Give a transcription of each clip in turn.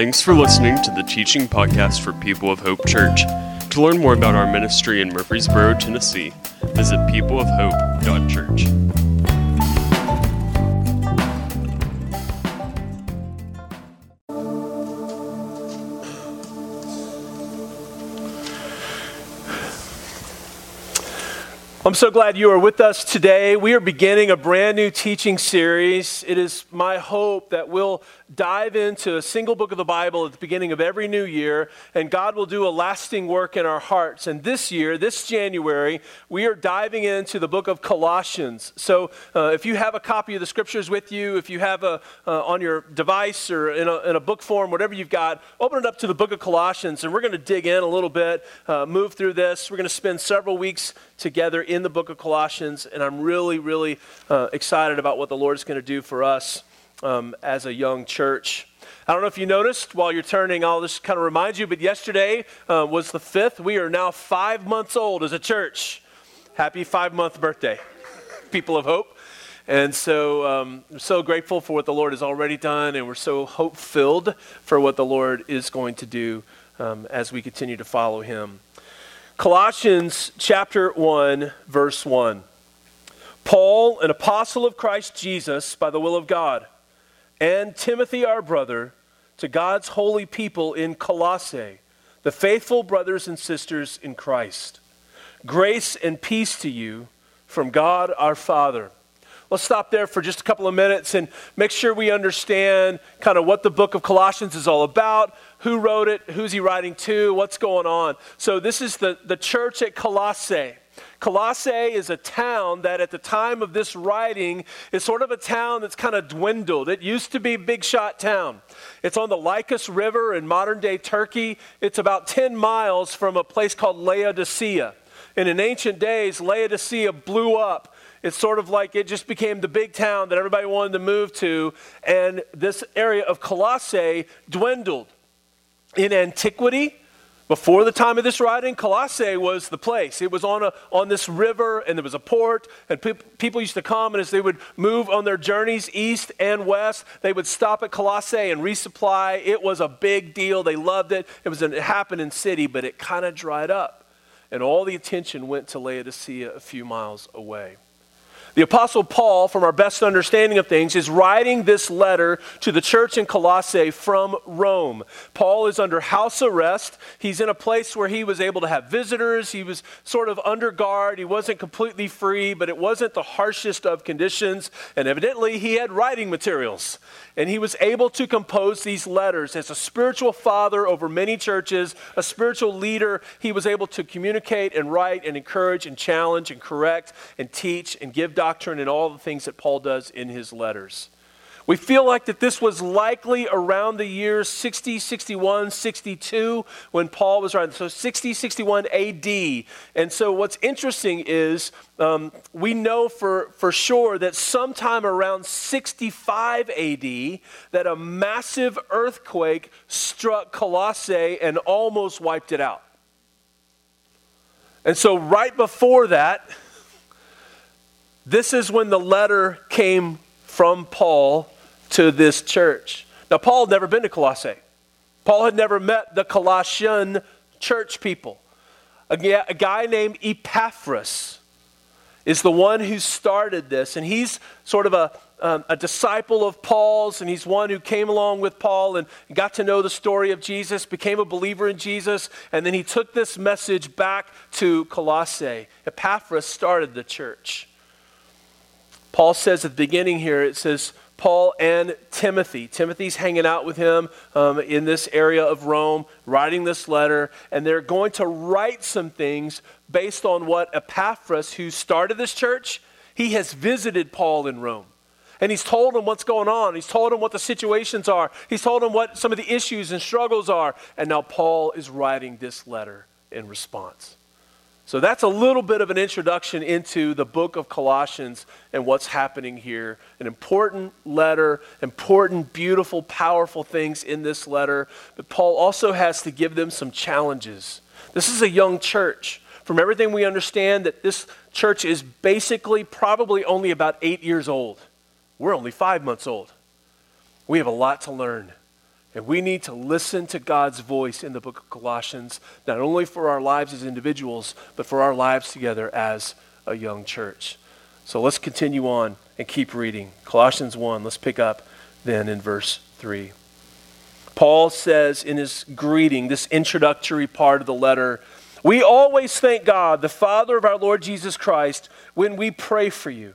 Thanks for listening to the teaching podcast for People of Hope Church. To learn more about our ministry in Murfreesboro, Tennessee, visit peopleofhope.church. I'm so glad you are with us today. We are beginning a brand new teaching series. It is my hope that we'll dive into a single book of the Bible at the beginning of every new year, and God will do a lasting work in our hearts. And this year, this January, we are diving into the book of Colossians. So uh, if you have a copy of the scriptures with you, if you have a uh, on your device or in a, in a, book form, whatever you've got, open it up to the book of Colossians, and we're going to dig in a little bit, uh, move through this. We're going to spend several weeks together in the book of Colossians, and I'm really, really uh, excited about what the Lord is going to do for us um, as a young church. I don't know if you noticed while you're turning, I'll just kind of remind you, but yesterday uh, was the fifth. We are now five months old as a church. Happy five month birthday, people of hope. And so um, I'm so grateful for what the Lord has already done, and we're so hope filled for what the Lord is going to do um, as we continue to follow Him. Colossians chapter 1, verse 1. Paul, an apostle of Christ Jesus by the will of God and Timothy, our brother, to God's holy people in Colossae, the faithful brothers and sisters in Christ. Grace and peace to you from God our Father. Let's stop there for just a couple of minutes and make sure we understand kind of what the book of Colossians is all about, who wrote it, who's he writing to, what's going on. So, this is the, the church at Colossae. Colossae is a town that at the time of this writing is sort of a town that's kind of dwindled. It used to be big shot town. It's on the Lycus River in modern day Turkey. It's about 10 miles from a place called Laodicea. And in ancient days, Laodicea blew up. It's sort of like it just became the big town that everybody wanted to move to, and this area of Colossae dwindled. In antiquity, before the time of this writing, Colossae was the place. It was on, a, on this river, and there was a port, and pe- people used to come, and as they would move on their journeys east and west, they would stop at Colossae and resupply. It was a big deal. They loved it. It was an, it happened in city, but it kind of dried up, and all the attention went to Laodicea a few miles away. The Apostle Paul, from our best understanding of things, is writing this letter to the church in Colossae from Rome. Paul is under house arrest. He's in a place where he was able to have visitors. He was sort of under guard. He wasn't completely free, but it wasn't the harshest of conditions. And evidently, he had writing materials. And he was able to compose these letters. As a spiritual father over many churches, a spiritual leader, he was able to communicate and write and encourage and challenge and correct and teach and give doctrine and all the things that Paul does in his letters. We feel like that this was likely around the years 60, 61, 62 when Paul was writing. So 60, 61 AD. And so what's interesting is um, we know for, for sure that sometime around 65 AD that a massive earthquake struck Colossae and almost wiped it out. And so right before that, this is when the letter came from Paul to this church. Now, Paul had never been to Colossae. Paul had never met the Colossian church people. A, guy named Epaphras is the one who started this, and he's sort of a, um, a disciple of Paul's, and he's one who came along with Paul and got to know the story of Jesus, became a believer in Jesus, and then he took this message back to Colossae. Epaphras started the church. Paul says at the beginning here, it says, Paul and Timothy. Timothy's hanging out with him um, in this area of Rome, writing this letter, and they're going to write some things based on what Epaphras, who started this church, he has visited Paul in Rome. And he's told him what's going on. He's told him what the situations are. He's told him what some of the issues and struggles are. And now Paul is writing this letter in response. So that's a little bit of an introduction into the book of Colossians and what's happening here. An important letter, important, beautiful, powerful things in this letter. But Paul also has to give them some challenges. This is a young church. From everything we understand, that this church is basically probably only about eight years old. We're only five months old. We have a lot to learn. And we need to listen to God's voice in the book of Colossians, not only for our lives as individuals, but for our lives together as a young church. So let's continue on and keep reading. Colossians 1, let's pick up then in verse 3. Paul says in his greeting, this introductory part of the letter, we always thank God, the Father of our Lord Jesus Christ, when we pray for you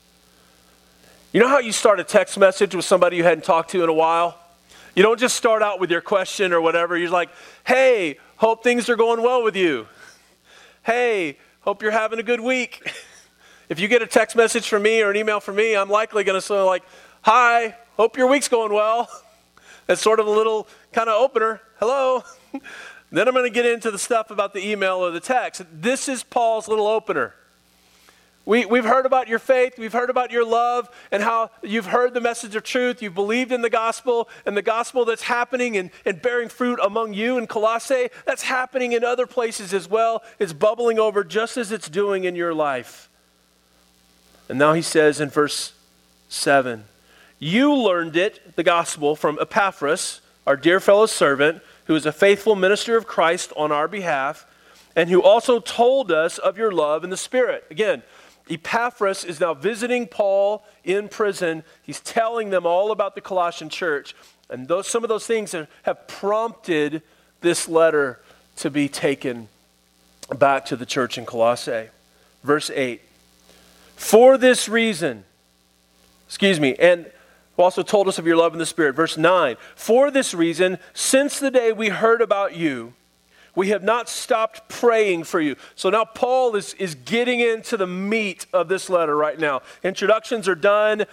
You know how you start a text message with somebody you hadn't talked to in a while? You don't just start out with your question or whatever. You're like, hey, hope things are going well with you. Hey, hope you're having a good week. If you get a text message from me or an email from me, I'm likely going to say, like, hi, hope your week's going well. That's sort of a little kind of opener. Hello. then I'm going to get into the stuff about the email or the text. This is Paul's little opener. We, we've heard about your faith, we've heard about your love, and how you've heard the message of truth, you've believed in the gospel, and the gospel that's happening and, and bearing fruit among you in Colossae, that's happening in other places as well. It's bubbling over just as it's doing in your life. And now he says in verse 7 You learned it, the gospel, from Epaphras, our dear fellow servant, who is a faithful minister of Christ on our behalf, and who also told us of your love in the Spirit. Again, Epaphras is now visiting Paul in prison. He's telling them all about the Colossian church. And those, some of those things have, prompted this letter to be taken back to the church in Colossae. Verse 8 For this reason, excuse me, and also told us of your love in the Spirit. Verse 9 For this reason, since the day we heard about you, we have not stopped praying for you. So now Paul is, is getting into the meat of this letter right now. Introductions are done.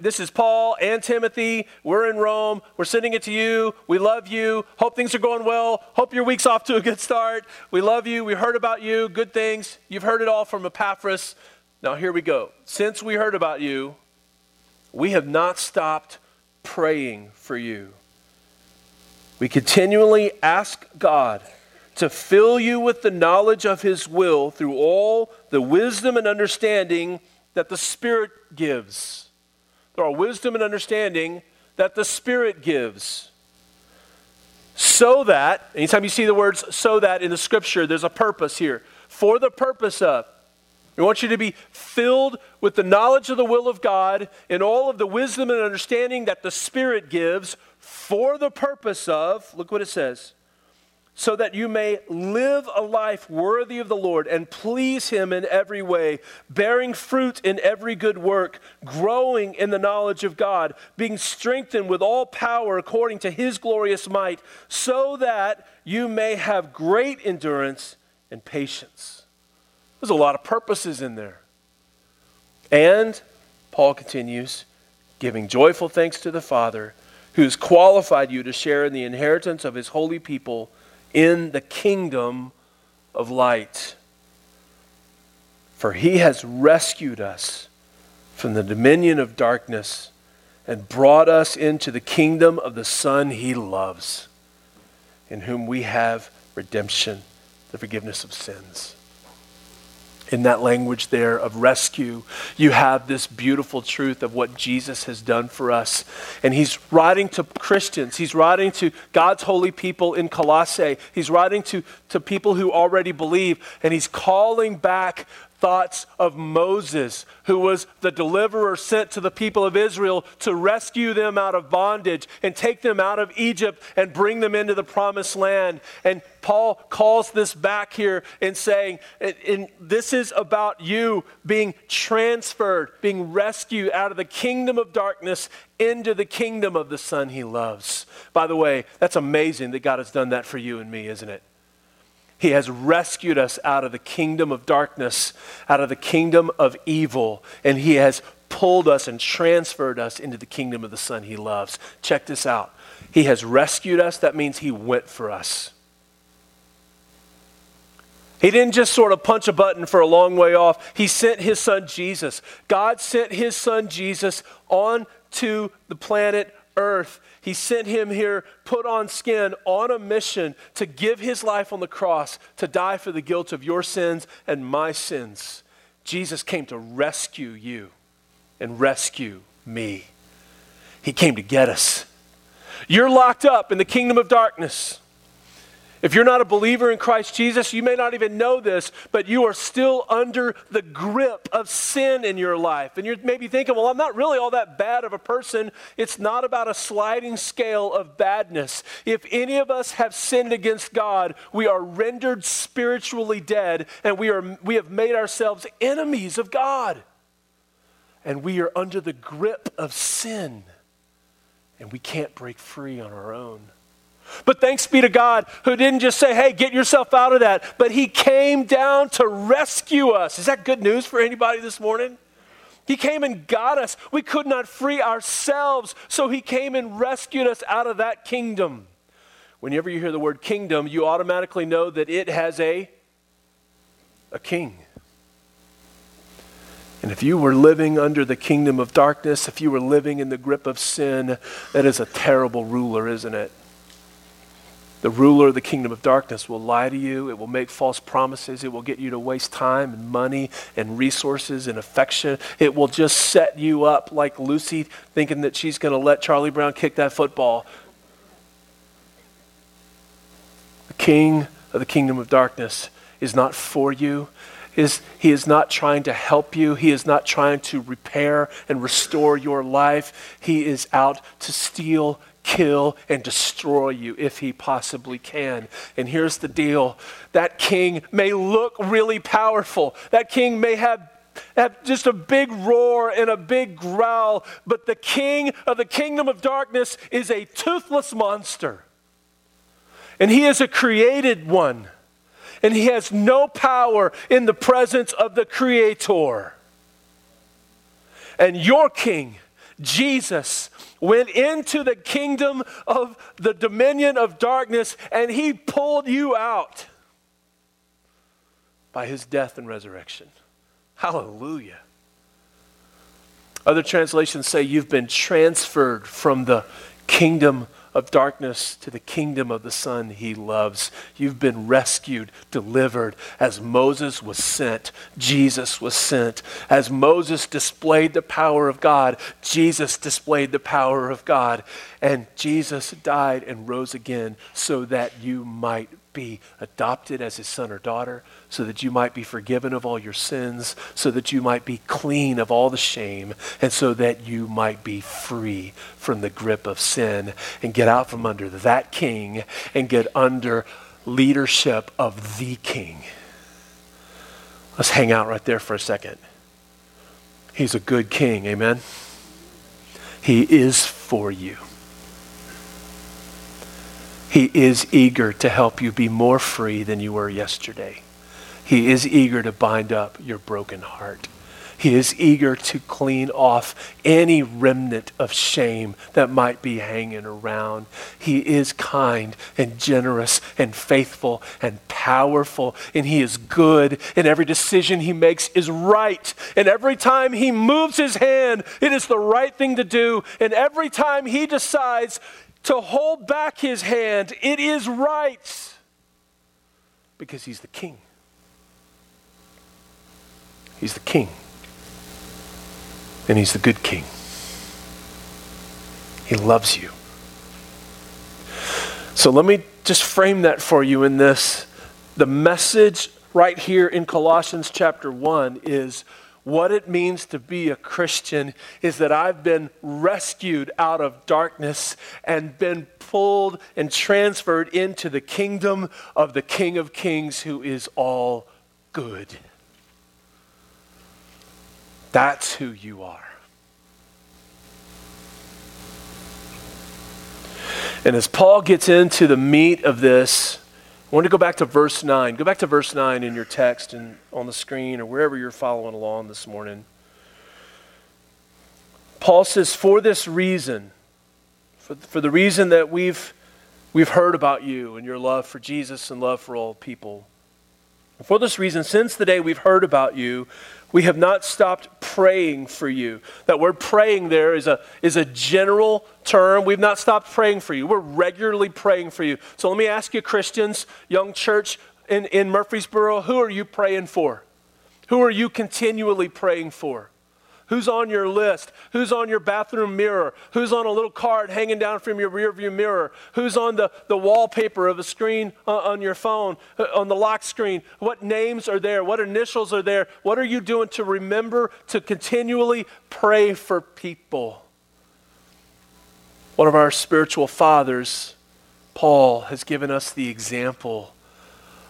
This is Paul and Timothy. We're in Rome. We're sending it to you. We love you. Hope things are going well. Hope your week's off to a good start. We love you. We heard about you. Good things. You've heard it all from Epaphras. Now here we go. Since we heard about you, we have not stopped praying for you. We continually ask God to fill you with the knowledge of his will through all the wisdom and understanding that the Spirit gives. There are wisdom and understanding that the Spirit gives. So that, anytime you see the words so that in the scripture, there's a purpose here. For the purpose of. We want you to be filled with the knowledge of the will of God and all of the wisdom and understanding that the Spirit gives for the purpose of, look what it says, so that you may live a life worthy of the Lord and please Him in every way, bearing fruit in every good work, growing in the knowledge of God, being strengthened with all power according to His glorious might, so that you may have great endurance and patience. There's a lot of purposes in there. And, Paul continues, giving joyful thanks to the Father who has qualified you to share in the inheritance of His holy people in the kingdom of light. For he has rescued us from the dominion of darkness and brought us into the kingdom of the Son he loves, in whom we have redemption, the forgiveness of sins in that language there of rescue, you have this beautiful truth of what Jesus has done for us. And he's writing to Christians, he's writing to God's holy people in Colossae, he's writing to, to people who already believe, and he's calling back thoughts of Moses, who was the deliverer sent to the people of Israel to rescue them out of bondage and take them out of Egypt and bring them into the promised land. And Paul calls this back here and saying, and This is about you being transferred, being rescued out of the kingdom of darkness into the kingdom of the Son he loves. By the way, that's amazing that God has done that for you and me, isn't it? He has rescued us out of the kingdom of darkness, out of the kingdom of evil, and He has pulled us and transferred us into the kingdom of the Son He loves. Check this out. He has rescued us. That means He went for us. He didn't just sort of punch a button for a long way off. He sent his son Jesus. God sent his son Jesus onto the planet Earth. He sent him here, put on skin, on a mission to give his life on the cross, to die for the guilt of your sins and my sins. Jesus came to rescue you and rescue me. He came to get us. You're locked up in the kingdom of darkness. If you're not a believer in Christ Jesus, you may not even know this, but you are still under the grip of sin in your life. And you're maybe thinking, well, I'm not really all that bad of a person. It's not about a sliding scale of badness. If any of us have sinned against God, we are rendered spiritually dead and we, are, we have made ourselves enemies of God. And we are under the grip of sin. And we can't break free on our own. But thanks be to God who didn't just say, hey, get yourself out of that, but He came down to rescue us. Is that good news for anybody this morning? He came and got us. We could not free ourselves, so He came and rescued us out of that kingdom. Whenever you hear the word kingdom, you automatically know that it has a, a king. And if you were living under the kingdom of darkness, if you were living in the grip of sin, that is a terrible ruler, isn't it? The ruler of the kingdom of darkness will lie to you. It will make false promises. It will get you to waste time and money and resources and affection. It will just set you up like Lucy thinking that she's going to let Charlie Brown kick that football. The king of the kingdom of darkness is not for you. Is, he is not trying to help you. He is not trying to repair and restore your life. He is out to steal, kill, and destroy you if he possibly can. And here's the deal that king may look really powerful, that king may have have just a big roar and a big growl, but the king of the kingdom of darkness is a toothless monster. And he is a created one. And he has no power in the presence of the creator. And your king, Jesus, went into the kingdom of the dominion of darkness and he pulled you out by his death and resurrection. Hallelujah. Other translations say you've been transferred from the kingdom of darkness to the kingdom of the Son he loves. You've been rescued, delivered. As Moses was sent, Jesus was sent. As Moses displayed the power of God, Jesus displayed the power of God. And Jesus died and rose again so that you might be adopted as his son or daughter, so that you might be forgiven of all your sins, so that you might be clean of all the shame, and so that you might be free from the grip of sin and get out from under that king and get under leadership of the king. Let's hang out right there for a second. He's a good king, amen? He is for you. He is eager to help you be more free than you were yesterday. He is eager to bind up your broken heart. He is eager to clean off any remnant of shame that might be hanging around. He is kind and generous and faithful and powerful, and He is good, and every decision He makes is right. And every time He moves His hand, it is the right thing to do. And every time He decides to hold back his hand. It is right because he's the king. He's the king. And he's the good king. He loves you. So let me just frame that for you in this. The message right here in Colossians chapter 1 is what it means to be a Christian is that I've been rescued out of darkness and been pulled and transferred into the kingdom of the King of Kings who is all good. That's who you are. And as Paul gets into the meat of this, I want to go back to verse 9. Go back to verse 9 in your text and on the screen or wherever you're following along this morning. Paul says, For this reason, for, for the reason that we've, we've heard about you and your love for Jesus and love for all people. For this reason, since the day we've heard about you, we have not stopped praying for you. That word praying there is a, is a general term. We've not stopped praying for you. We're regularly praying for you. So let me ask you, Christians, young church in, in Murfreesboro, who are you praying for? Who are you continually praying for? Who's on your list? Who's on your bathroom mirror? Who's on a little card hanging down from your rearview mirror? Who's on the, the wallpaper of a screen uh, on your phone, uh, on the lock screen? What names are there? What initials are there? What are you doing to remember to continually pray for people? One of our spiritual fathers, Paul, has given us the example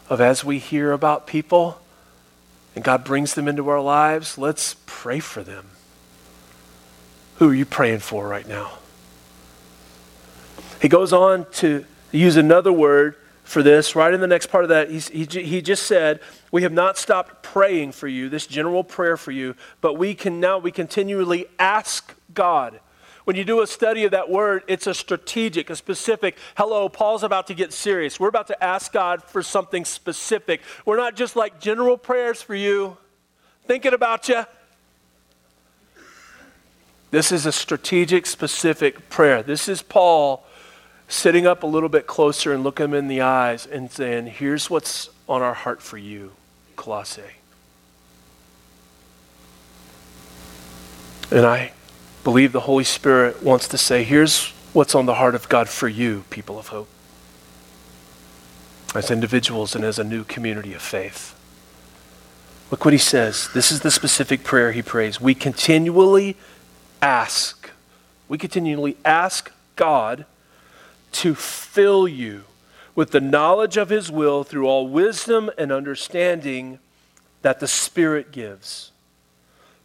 of as we hear about people, and God brings them into our lives, let's pray for them. Who are you praying for right now? He goes on to use another word for this. Right in the next part of that, he, he just said, We have not stopped praying for you, this general prayer for you, but we can now, we continually ask God. When you do a study of that word, it's a strategic, a specific. Hello, Paul's about to get serious. We're about to ask God for something specific. We're not just like general prayers for you, thinking about you. This is a strategic, specific prayer. This is Paul sitting up a little bit closer and looking him in the eyes and saying, Here's what's on our heart for you, Colossae. And I believe the Holy Spirit wants to say, Here's what's on the heart of God for you, people of hope, as individuals and as a new community of faith. Look what he says. This is the specific prayer he prays. We continually ask. We continually ask God to fill you with the knowledge of His will through all wisdom and understanding that the Spirit gives,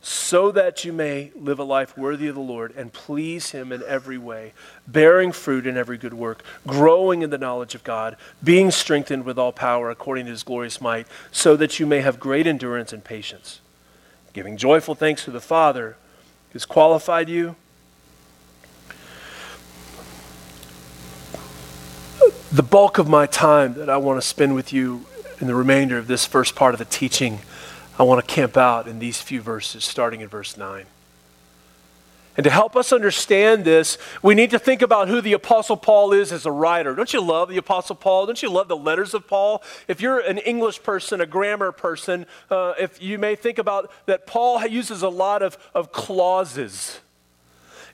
so that you may live a life worthy of the Lord and please Him in every way, bearing fruit in every good work, growing in the knowledge of God, being strengthened with all power according to His glorious might, so that you may have great endurance and patience, giving joyful thanks to the Father who's qualified you. The bulk of my time that I want to spend with you in the remainder of this first part of the teaching, I want to camp out in these few verses, starting in verse 9. And to help us understand this, we need to think about who the Apostle Paul is as a writer. Don't you love the Apostle Paul? Don't you love the letters of Paul? If you're an English person, a grammar person, uh, if you may think about that Paul uses a lot of, of clauses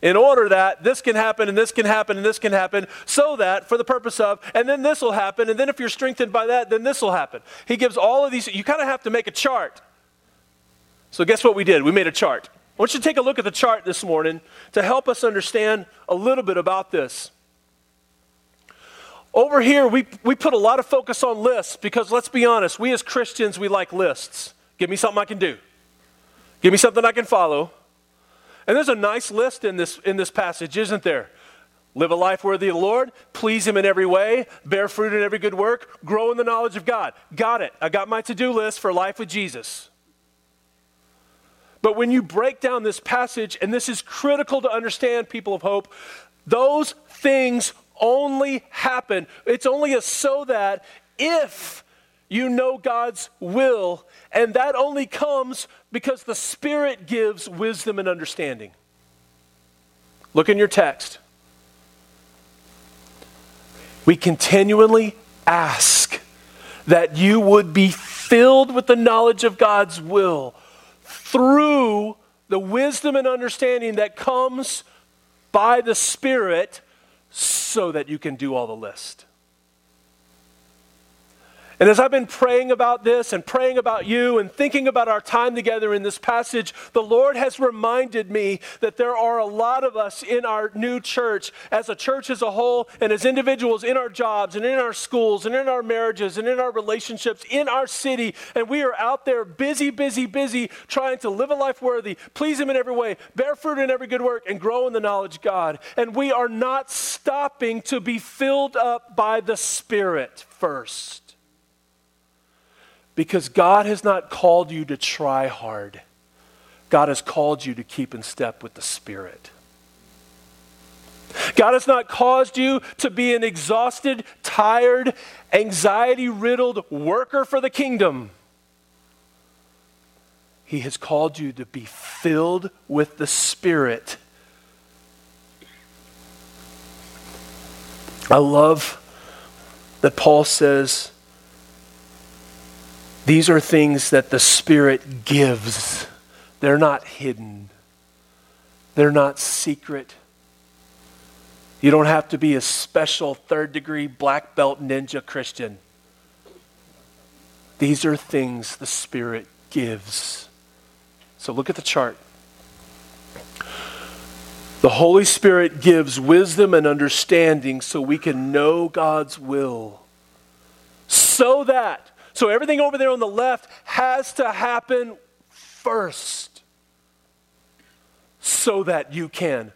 in order that this can happen and this can happen and this can happen, so that for the purpose of, and then this will happen, and then if you're strengthened by that, then this will happen. He gives all of these, you kind of have to make a chart. So, guess what we did? We made a chart. I want you to take a look at the chart this morning to help us understand a little bit about this. Over here, we, we put a lot of focus on lists because let's be honest, we as Christians, we like lists. Give me something I can do, give me something I can follow. And there's a nice list in this, in this passage, isn't there? Live a life worthy of the Lord, please Him in every way, bear fruit in every good work, grow in the knowledge of God. Got it. I got my to do list for life with Jesus. But when you break down this passage, and this is critical to understand, people of hope, those things only happen. It's only a so that if you know God's will, and that only comes because the Spirit gives wisdom and understanding. Look in your text. We continually ask that you would be filled with the knowledge of God's will through the wisdom and understanding that comes by the Spirit so that you can do all the list. And as I've been praying about this and praying about you and thinking about our time together in this passage, the Lord has reminded me that there are a lot of us in our new church, as a church as a whole, and as individuals in our jobs and in our schools and in our marriages and in our relationships in our city. And we are out there busy, busy, busy trying to live a life worthy, please Him in every way, bear fruit in every good work, and grow in the knowledge of God. And we are not stopping to be filled up by the Spirit first. Because God has not called you to try hard, God has called you to keep in step with the Spirit. God has not caused you to be an exhausted, tired, anxiety riddled worker for the kingdom. He has called you to be filled with the Spirit. I love that Paul says these are things that the Spirit gives. They're not hidden, they're not secret. You don't have to be a special third degree black belt ninja Christian. These are things the Spirit gives. So look at the chart. The Holy Spirit gives wisdom and understanding so we can know God's will. So that, so everything over there on the left has to happen first. So that you can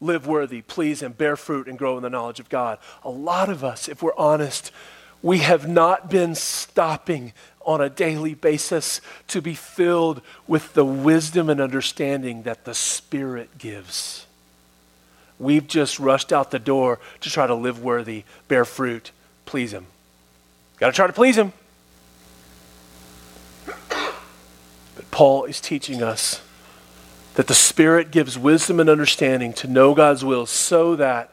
live worthy, please, and bear fruit and grow in the knowledge of God. A lot of us, if we're honest, we have not been stopping on a daily basis to be filled with the wisdom and understanding that the Spirit gives. We've just rushed out the door to try to live worthy, bear fruit, please Him. Got to try to please Him. Paul is teaching us that the Spirit gives wisdom and understanding to know God's will so that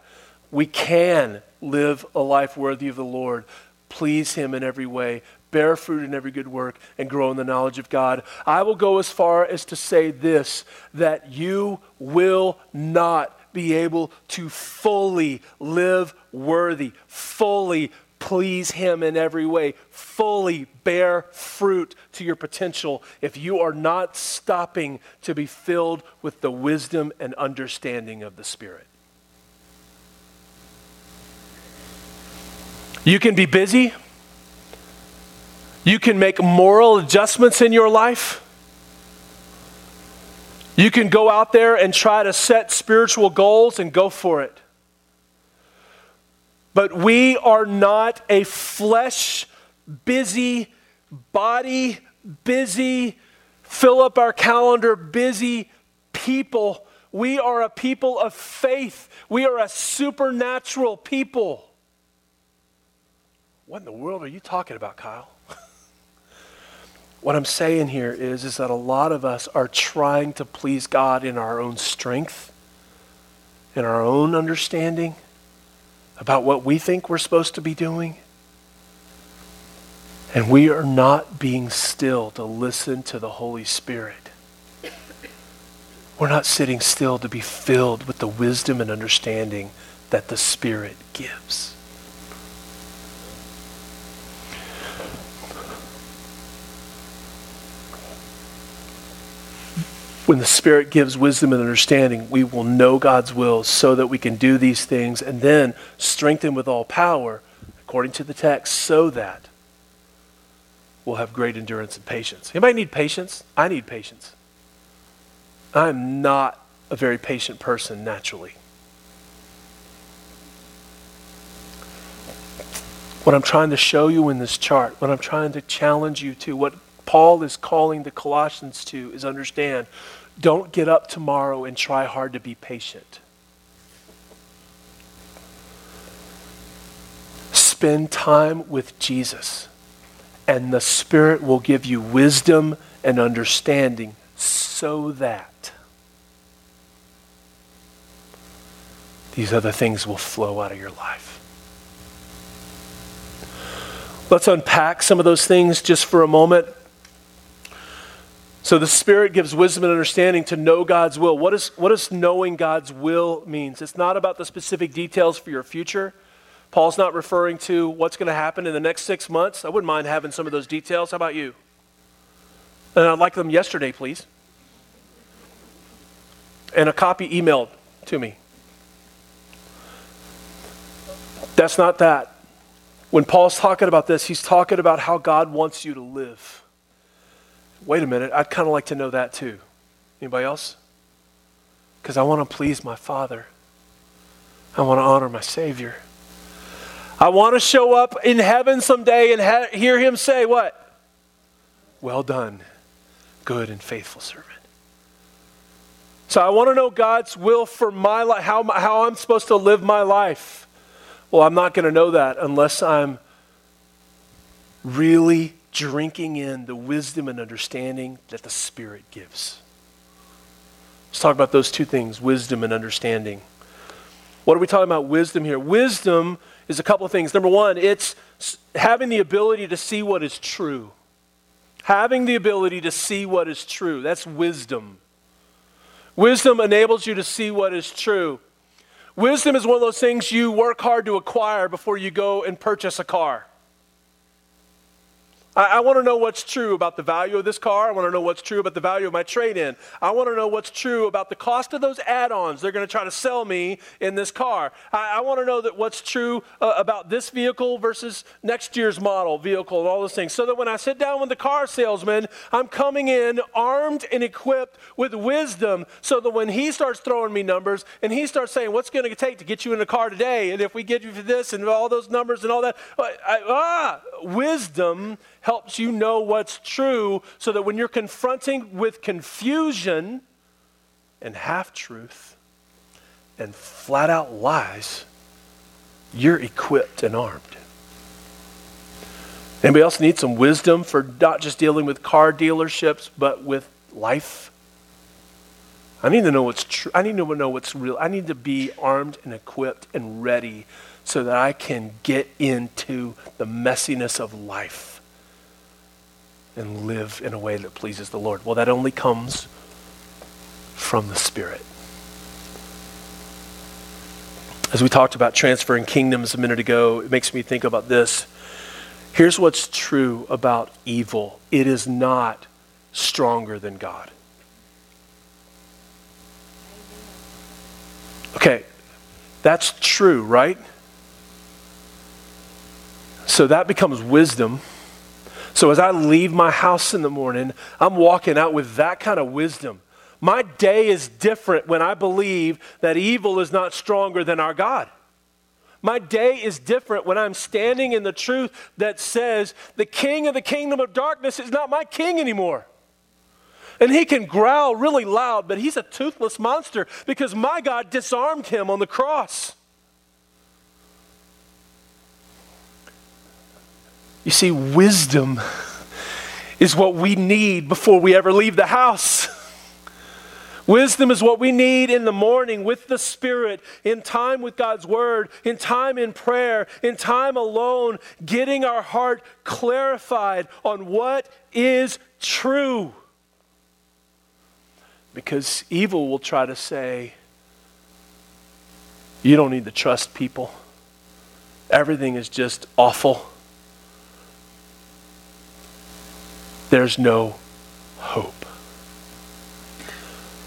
we can live a life worthy of the Lord, please Him in every way, bear fruit in every good work, and grow in the knowledge of God. I will go as far as to say this that you will not be able to fully live worthy, fully please Him in every way, fully bear fruit to your potential if you are not stopping to be filled with the wisdom and understanding of the Spirit. You can be busy. You can make moral adjustments in your life. You can go out there and try to set spiritual goals and go for it. But we are not a flesh busy, body busy, fill up our calendar busy people. We are a people of faith. We are a supernatural people. What in the world are you talking about, Kyle? what I'm saying here is, is that a lot of us are trying to please God in our own strength, in our own understanding about what we think we're supposed to be doing. And we are not being still to listen to the Holy Spirit. We're not sitting still to be filled with the wisdom and understanding that the Spirit gives. When the Spirit gives wisdom and understanding, we will know God's will so that we can do these things and then strengthen with all power, according to the text, so that we'll have great endurance and patience. Anybody need patience? I need patience. I'm not a very patient person naturally. What I'm trying to show you in this chart, what I'm trying to challenge you to, what Paul is calling the Colossians to, is understand don't get up tomorrow and try hard to be patient. Spend time with Jesus, and the Spirit will give you wisdom and understanding so that these other things will flow out of your life. Let's unpack some of those things just for a moment. So the Spirit gives wisdom and understanding to know God's will. What, is, what does knowing God's will means? It's not about the specific details for your future. Paul's not referring to what's going to happen in the next six months. I wouldn't mind having some of those details. How about you? And I'd like them yesterday, please. And a copy emailed to me. That's not that. When Paul's talking about this, he's talking about how God wants you to live wait a minute, I'd kind of like to know that too. Anybody else? Because I want to please my Father. I want to honor my Savior. I want to show up in heaven someday and ha- hear Him say, What? Well done, good and faithful servant. So I want to know God's will for my life, how, how I'm supposed to live my life. Well, I'm not going to know that unless I'm really drinking in the wisdom and understanding that the Spirit gives. Let's talk about those two things wisdom and understanding. What are we talking about wisdom here? Wisdom is a couple of things. Number one, it's having the ability to see what is true. Having the ability to see what is true. That's wisdom. Wisdom enables you to see what is true. Wisdom is one of those things you work hard to acquire before you go and purchase a car. I, I want to know what's true about the value of this car. I want to know what's true about the value of my trade in. I want to know what's true about the cost of those add ons they're going to try to sell me in this car. I, I want to know that what's true uh, about this vehicle versus next year's model vehicle and all those things. So that when I sit down with the car salesman, I'm coming in armed and equipped with wisdom so that when he starts throwing me numbers and he starts saying, What's going to take to get you in the car today? And if we get you for this and all those numbers and all that, I, ah, wisdom helps you know what's true so that when you're confronting with confusion and half truth and flat out lies, you're equipped and armed. Anybody else need some wisdom for not just dealing with car dealerships, but with life? I need to know what's true. I need to know what's real. I need to be armed and equipped and ready so that I can get into the messiness of life and live in a way that pleases the Lord? Well, that only comes from the Spirit. As we talked about transferring kingdoms a minute ago, it makes me think about this. Here's what's true about evil it is not stronger than God. Okay, that's true, right? So that becomes wisdom. So as I leave my house in the morning, I'm walking out with that kind of wisdom. My day is different when I believe that evil is not stronger than our God. My day is different when I'm standing in the truth that says the king of the kingdom of darkness is not my king anymore. And he can growl really loud, but he's a toothless monster because my God disarmed him on the cross. You see, wisdom is what we need before we ever leave the house. Wisdom is what we need in the morning with the Spirit, in time with God's Word, in time in prayer, in time alone, getting our heart clarified on what is true. Because evil will try to say, you don't need to trust people. Everything is just awful. There's no hope.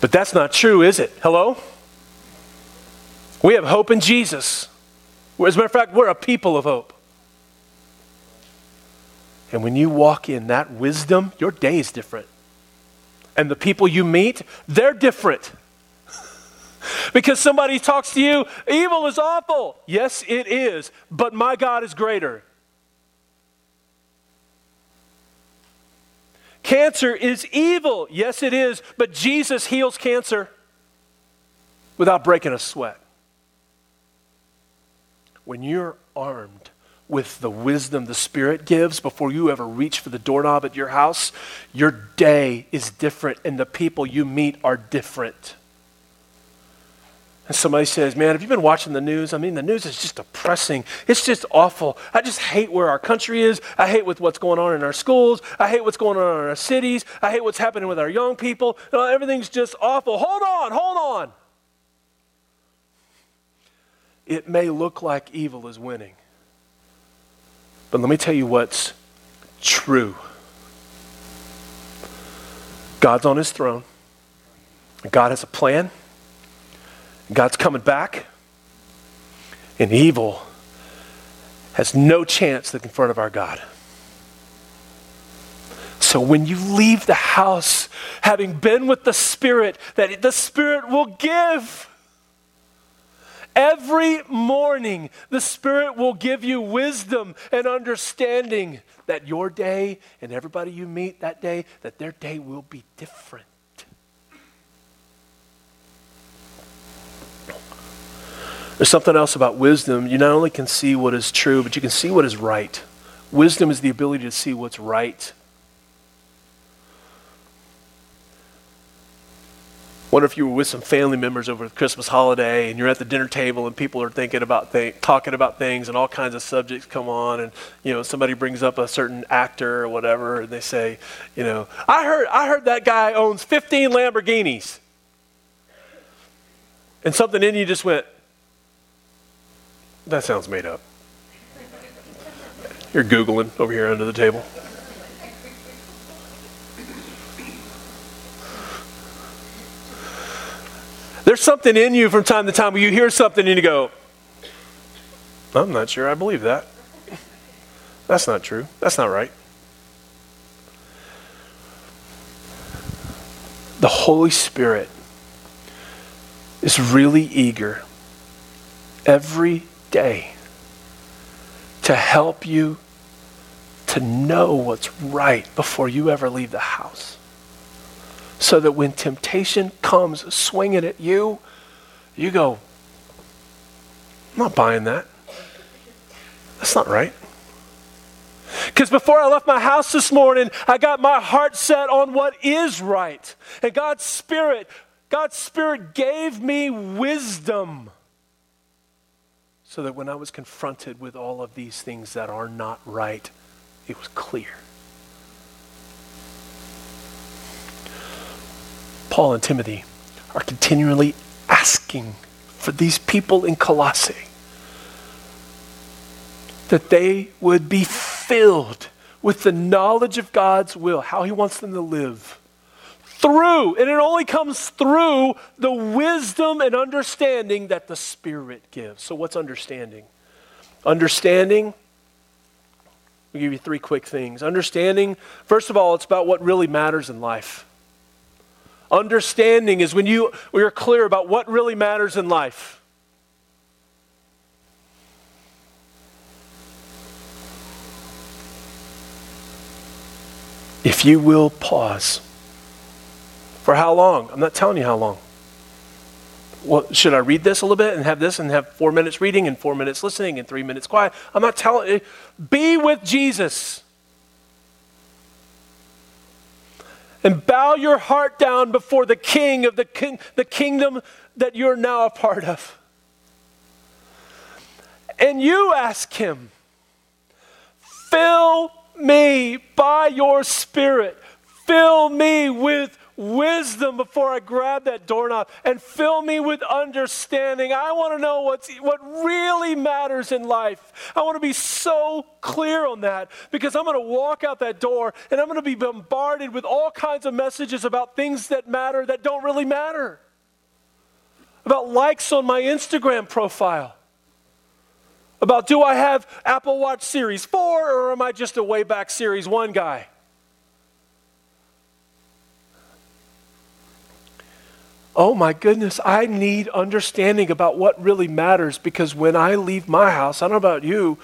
But that's not true, is it? Hello? We have hope in Jesus. As a matter of fact, we're a people of hope. And when you walk in that wisdom, your day is different. And the people you meet, they're different. because somebody talks to you, evil is awful. Yes, it is. But my God is greater. Cancer is evil. Yes, it is. But Jesus heals cancer without breaking a sweat. When you're armed with the wisdom the Spirit gives before you ever reach for the doorknob at your house, your day is different and the people you meet are different. And somebody says, Man, have you been watching the news? I mean, the news is just depressing. It's just awful. I just hate where our country is. I hate with what's going on in our schools. I hate what's going on in our cities. I hate what's happening with our young people. everything's just awful. Hold on, hold on. It may look like evil is winning. But let me tell you what's true God's on his throne, God has a plan. God's coming back, and evil has no chance in front of our God. So when you leave the house, having been with the Spirit, that the Spirit will give. Every morning, the Spirit will give you wisdom and understanding that your day and everybody you meet that day, that their day will be different. There's something else about wisdom. You not only can see what is true, but you can see what is right. Wisdom is the ability to see what's right. Wonder if you were with some family members over the Christmas holiday and you're at the dinner table and people are thinking about th- talking about things and all kinds of subjects come on and you know somebody brings up a certain actor or whatever and they say, you know, I heard I heard that guy owns 15 Lamborghinis. And something in you just went, that sounds made up. You're Googling over here under the table. There's something in you from time to time where you hear something and you go, I'm not sure I believe that. That's not true. That's not right. The Holy Spirit is really eager every day to help you to know what's right before you ever leave the house. So that when temptation comes swinging at you, you go, I'm not buying that. That's not right. Because before I left my house this morning, I got my heart set on what is right. And God's Spirit, God's Spirit gave me wisdom so that when I was confronted with all of these things that are not right, it was clear. Paul and Timothy are continually asking for these people in Colossae that they would be filled with the knowledge of God's will, how He wants them to live through, and it only comes through the wisdom and understanding that the Spirit gives. So, what's understanding? Understanding, I'll give you three quick things. Understanding, first of all, it's about what really matters in life. Understanding is when you when you're clear about what really matters in life. If you will pause for how long? I'm not telling you how long. Well, should I read this a little bit and have this and have four minutes reading and four minutes listening and three minutes quiet? I'm not telling you. Be with Jesus. And bow your heart down before the king of the, king, the kingdom that you're now a part of. And you ask him, fill me by your spirit. Fill me with wisdom before I grab that doorknob and fill me with understanding. I want to know what's, what really matters in life. I want to be so clear on that because I'm going to walk out that door and I'm going to be bombarded with all kinds of messages about things that matter that don't really matter. About likes on my Instagram profile. About do I have Apple Watch Series 4 or am I just a way back Series 1 guy? Oh my goodness, I need understanding about what really matters because when I leave my house, I don't know about you,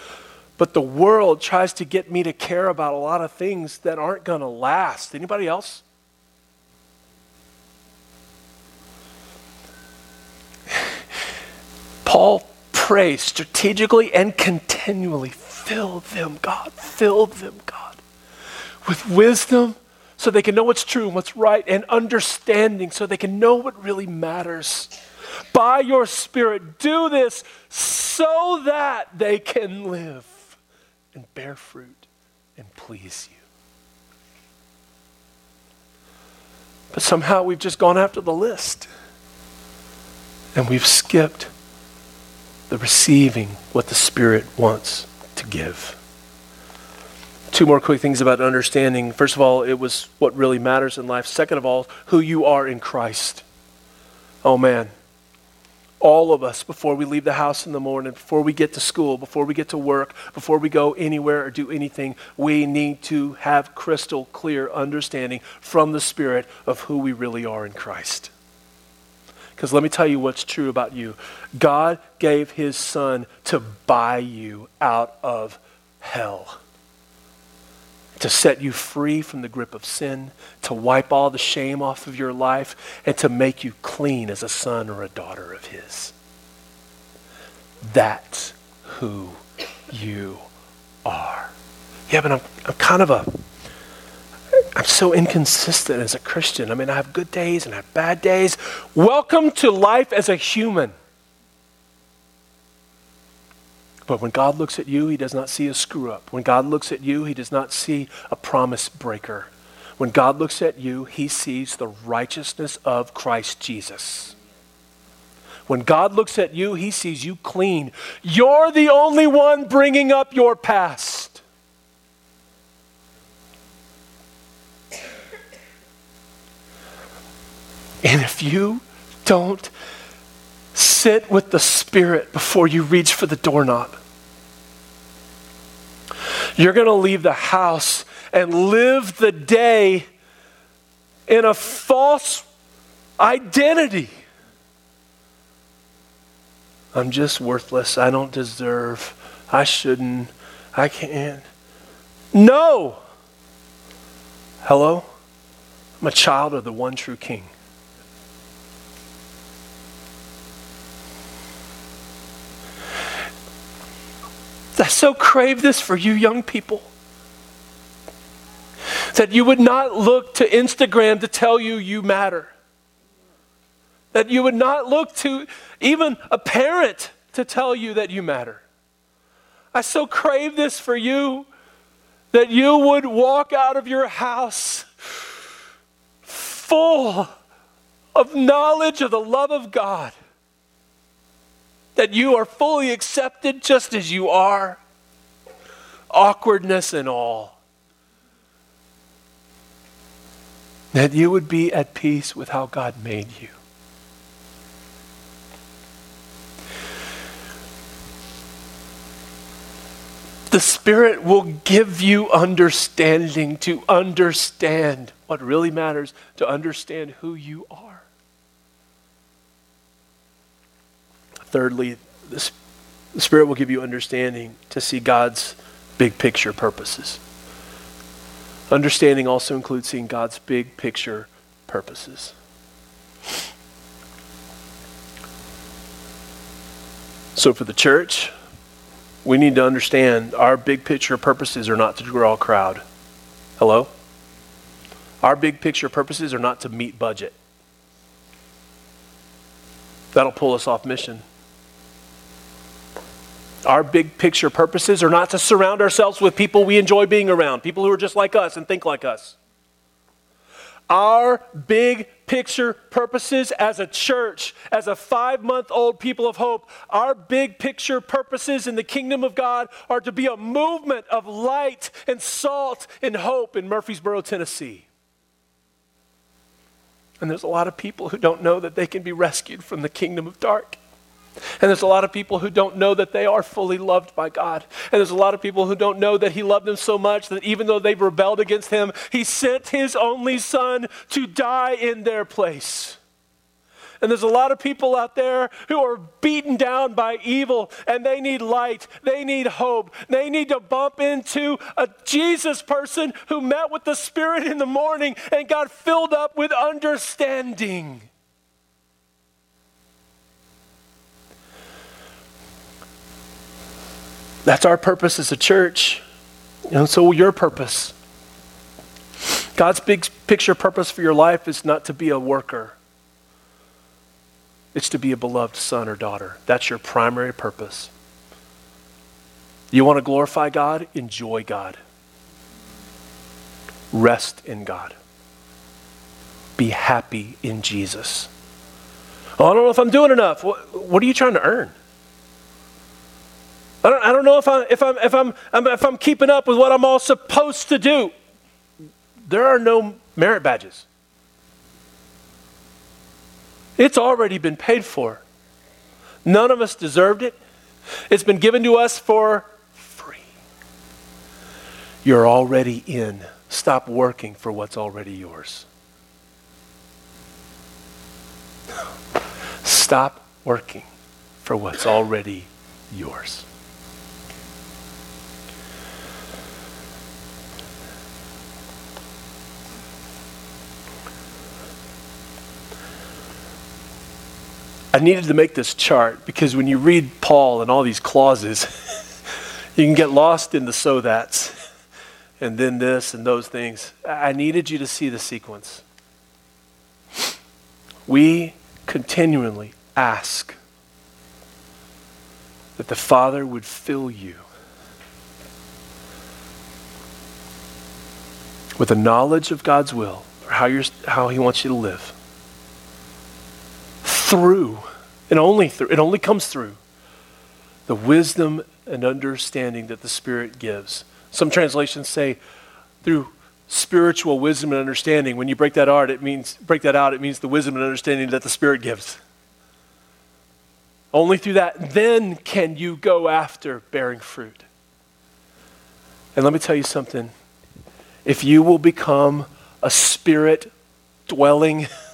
but the world tries to get me to care about a lot of things that aren't going to last. Anybody else? Paul prays strategically and continually fill them, God, fill them, God, with wisdom so they can know what's true and what's right, and understanding so they can know what really matters. By your Spirit, do this so that they can live and bear fruit and please you. But somehow we've just gone after the list and we've skipped the receiving what the Spirit wants to give. Two more quick things about understanding. First of all, it was what really matters in life. Second of all, who you are in Christ. Oh man. All of us, before we leave the house in the morning, before we get to school, before we get to work, before we go anywhere or do anything, we need to have crystal clear understanding from the Spirit of who we really are in Christ. Because let me tell you what's true about you God gave His Son to buy you out of hell to set you free from the grip of sin, to wipe all the shame off of your life, and to make you clean as a son or a daughter of His. That's who you are. Yeah, but I'm, I'm kind of a, I'm so inconsistent as a Christian. I mean, I have good days and I have bad days. Welcome to life as a human. But when God looks at you, he does not see a screw up. When God looks at you, he does not see a promise breaker. When God looks at you, he sees the righteousness of Christ Jesus. When God looks at you, he sees you clean. You're the only one bringing up your past. And if you don't sit with the Spirit before you reach for the doorknob, you're going to leave the house and live the day in a false identity. I'm just worthless. I don't deserve. I shouldn't. I can't. No. Hello? I'm a child of the one true King. So crave this for you young people. That you would not look to Instagram to tell you you matter. That you would not look to even a parent to tell you that you matter. I so crave this for you that you would walk out of your house full of knowledge of the love of God that you are fully accepted just as you are, awkwardness and all. That you would be at peace with how God made you. The Spirit will give you understanding to understand what really matters, to understand who you are. Thirdly, the, Spirit will give you understanding to see God's big picture purposes. Understanding also includes seeing God's big picture purposes. So, for the church, we need to understand our big picture purposes are not to draw a crowd. Hello? Our big picture purposes are not to meet budget. That'll pull us off mission. Our big picture purposes are not to surround ourselves with people we enjoy being around, people who are just like us and think like us. Our big picture purposes as a church, as a five month old people of hope, our big picture purposes in the kingdom of God are to be a movement of light and salt and hope in Murfreesboro, Tennessee. And there's a lot of people who don't know that they can be rescued from the kingdom of dark. And there's a lot of people who don't know that they are fully loved by God. And there's a lot of people who don't know that He loved them so much that even though they've rebelled against Him, He sent His only Son to die in their place. And there's a lot of people out there who are beaten down by evil and they need light. They need hope. They need to bump into a Jesus person who met with the Spirit in the morning and got filled up with understanding. That's our purpose as a church. And so your purpose. God's big picture purpose for your life is not to be a worker. It's to be a beloved son or daughter. That's your primary purpose. You want to glorify God? Enjoy God. Rest in God. Be happy in Jesus. Oh, I don't know if I'm doing enough. What, what are you trying to earn? I don't, I don't know if, I, if, I'm, if, I'm, if I'm keeping up with what I'm all supposed to do. There are no merit badges. It's already been paid for. None of us deserved it. It's been given to us for free. You're already in. Stop working for what's already yours. Stop working for what's already yours. I needed to make this chart because when you read Paul and all these clauses, you can get lost in the so that's and then this and those things. I needed you to see the sequence. We continually ask that the Father would fill you with a knowledge of God's will or how, how He wants you to live through, and only through, it only comes through the wisdom and understanding that the Spirit gives. Some translations say through spiritual wisdom and understanding. When you break that out, it means break that out, it means the wisdom and understanding that the Spirit gives. Only through that, then can you go after bearing fruit. And let me tell you something. If you will become a spirit dwelling,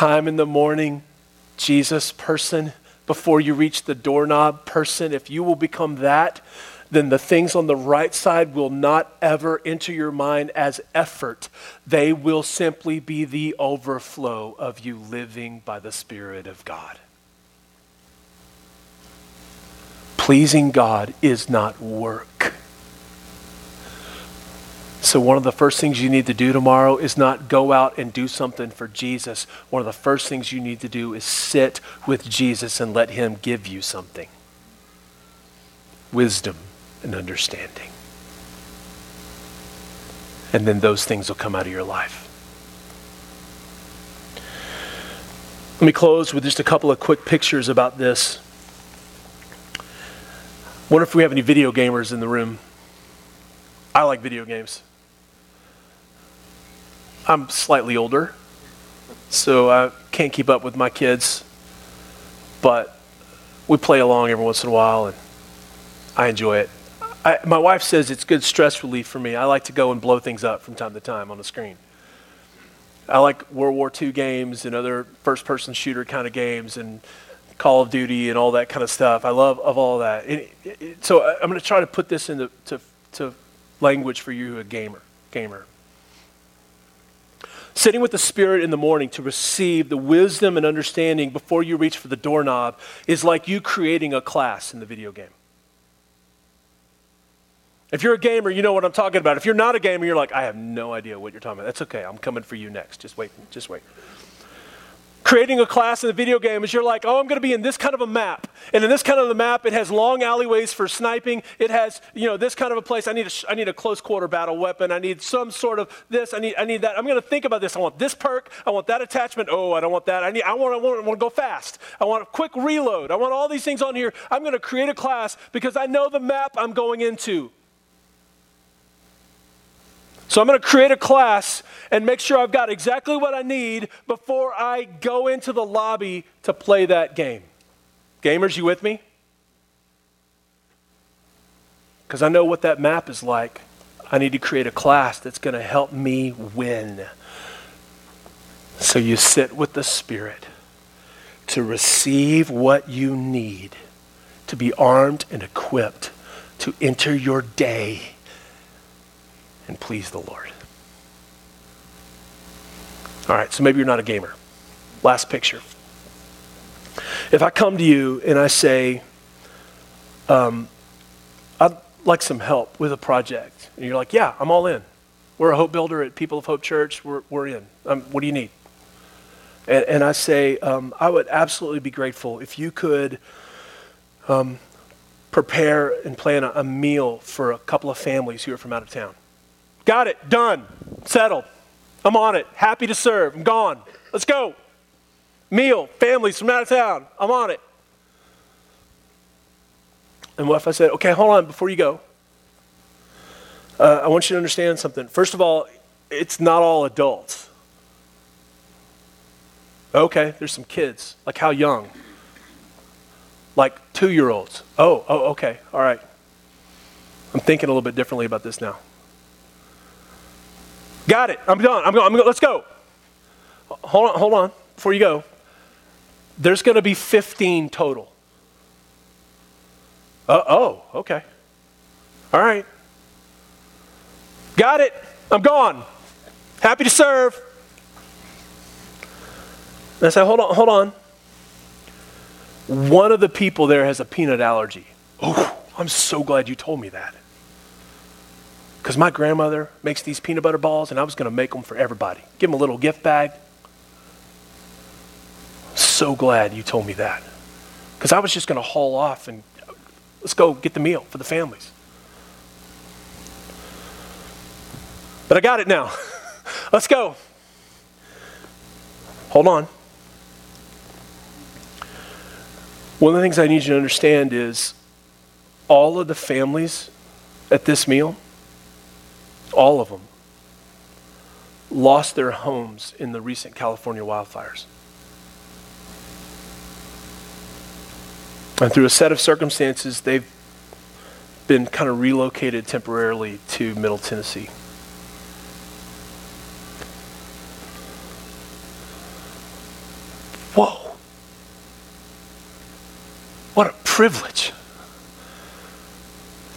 time in the morning Jesus person before you reach the doorknob person, if you will become that, then the things on the right side will not ever enter your mind as effort. They will simply be the overflow of you living by the Spirit of God. Pleasing God is not work. So, one of the first things you need to do tomorrow is not go out and do something for Jesus. One of the first things you need to do is sit with Jesus and let Him give you something wisdom and understanding. And then those things will come out of your life. Let me close with just a couple of quick pictures about this. Wonder if we have any video gamers in the room. I like video games. I'm slightly older, so I can't keep up with my kids, but we play along every once in a while, and I enjoy it. I, my wife says it's good stress relief for me. I like to go and blow things up from time to time on the screen. I like World War II games and other first person shooter kind of games and Call of Duty and all that kind of stuff. I love of all that. It, it, so uh, I'm going to try to put this into to, to language for you, a gamer. Gamer. Sitting with the Spirit in the morning to receive the wisdom and understanding before you reach for the doorknob is like you creating a class in the video game. If you're a gamer, you know what I'm talking about. If you're not a gamer, you're like, I have no idea what you're talking about. That's okay. I'm coming for you next. Just wait. Just wait. Creating a class in the video game is you're like, oh, I'm going to be in this kind of a map. And in this kind of a map, it has long alleyways for sniping. It has, you know, this kind of a place. I need a, I need a close quarter battle weapon. I need some sort of this. I need, I need that. I'm going to think about this. I want this perk. I want that attachment. Oh, I don't want that. I need, I want, I want, I want to go fast. I want a quick reload. I want all these things on here. I'm going to create a class because I know the map I'm going into. So I'm going to create a class and make sure I've got exactly what I need before I go into the lobby to play that game. Gamers, you with me? Because I know what that map is like. I need to create a class that's going to help me win. So you sit with the Spirit to receive what you need to be armed and equipped to enter your day and please the Lord. All right, so maybe you're not a gamer. Last picture. If I come to you and I say, um, I'd like some help with a project, and you're like, yeah, I'm all in. We're a hope builder at People of Hope Church. We're, we're in. Um, what do you need? And, and I say, um, I would absolutely be grateful if you could um, prepare and plan a, a meal for a couple of families who are from out of town. Got it. Done. Settled. I'm on it. Happy to serve. I'm gone. Let's go. Meal. Families from out of town. I'm on it. And what if I said, okay, hold on before you go? Uh, I want you to understand something. First of all, it's not all adults. Okay, there's some kids. Like how young? Like two year olds. Oh, oh, okay, all right. I'm thinking a little bit differently about this now. Got it. I'm done. I'm going. I'm going. Let's go. Hold on. Hold on. Before you go, there's going to be 15 total. Uh, oh, okay. All right. Got it. I'm gone. Happy to serve. And I say, hold on, hold on. one of the people there has a peanut allergy. Oh, I'm so glad you told me that. Because my grandmother makes these peanut butter balls, and I was going to make them for everybody. Give them a little gift bag. So glad you told me that. Because I was just going to haul off and uh, let's go get the meal for the families. But I got it now. let's go. Hold on. One of the things I need you to understand is all of the families at this meal, all of them, lost their homes in the recent California wildfires. And through a set of circumstances, they've been kind of relocated temporarily to Middle Tennessee. Whoa. What a privilege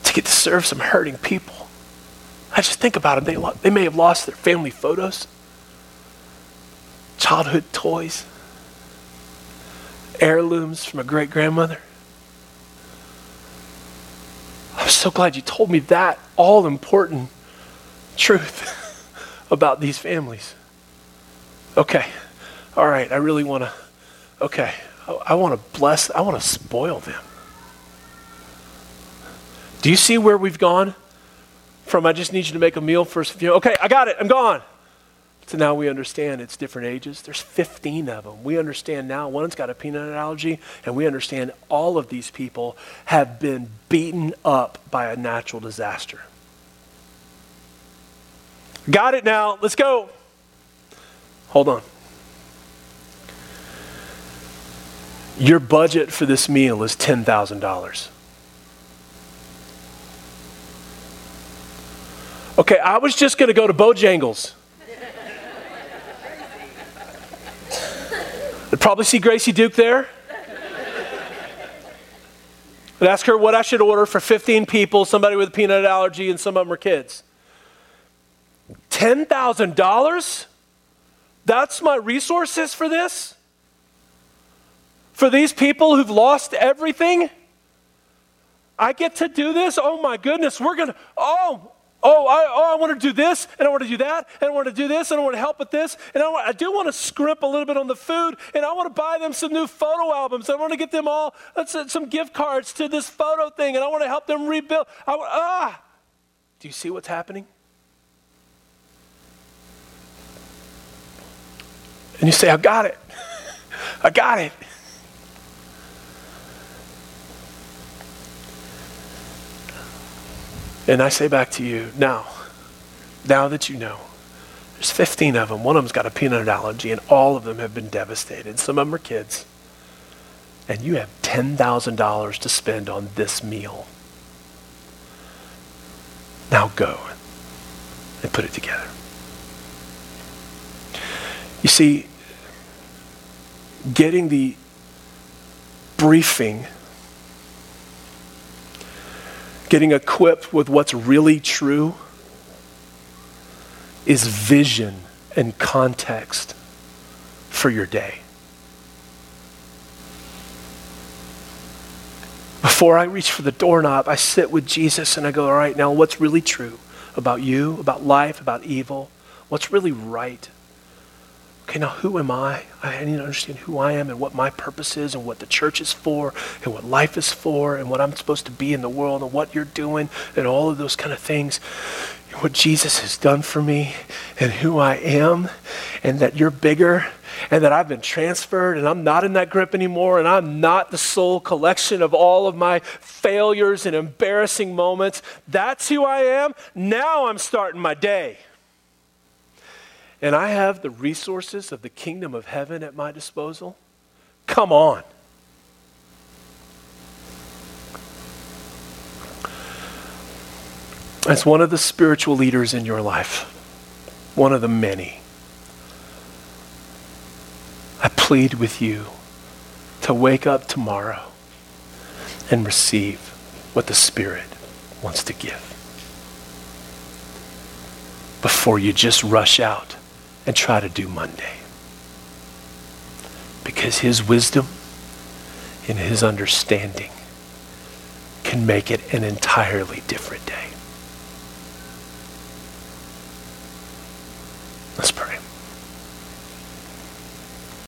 to get to serve some hurting people. I just think about it. They, they may have lost their family photos, childhood toys, heirlooms from a great grandmother. I'm so glad you told me that all important truth about these families. Okay, all right, I really want to, okay, I want to bless, I want to spoil them. Do you see where we've gone? From I just need you to make a meal for us. Okay, I got it, I'm gone. So now we understand it's different ages. There's 15 of them. We understand now one's got a peanut allergy, and we understand all of these people have been beaten up by a natural disaster. Got it now. Let's go. Hold on. Your budget for this meal is $10,000. Okay, I was just going to go to Bojangles. I'd probably see Gracie Duke there. I'd ask her what I should order for 15 people, somebody with a peanut allergy, and some of them are kids. $10,000? That's my resources for this? For these people who've lost everything? I get to do this? Oh my goodness, we're going to, oh, oh I, oh, I want to do this, and I want to do that, and I want to do this, and I want to help with this, and I, want, I do want to scrimp a little bit on the food, and I want to buy them some new photo albums. I want to get them all some gift cards to this photo thing, and I want to help them rebuild. I, ah, do you see what's happening? And you say, I got it. I got it. And I say back to you, now, now that you know, there's 15 of them. One of them's got a peanut allergy, and all of them have been devastated. Some of them are kids. And you have $10,000 to spend on this meal. Now go and put it together. You see, getting the briefing getting equipped with what's really true is vision and context for your day. Before I reach for the doorknob, I sit with Jesus and I go, all right, now what's really true about you, about life, about evil? What's really right? Okay, now who am I? I need to understand who I am and what my purpose is and what the church is for and what life is for and what I'm supposed to be in the world and what you're doing and all of those kind of things. What Jesus has done for me and who I am and that you're bigger and that I've been transferred and I'm not in that grip anymore and I'm not the sole collection of all of my failures and embarrassing moments. That's who I am. Now I'm starting my day and I have the resources of the kingdom of heaven at my disposal? Come on. As one of the spiritual leaders in your life, one of the many, I plead with you to wake up tomorrow and receive what the Spirit wants to give before you just rush out and try to do Monday. Because his wisdom in his understanding can make it an entirely different day. Let's pray.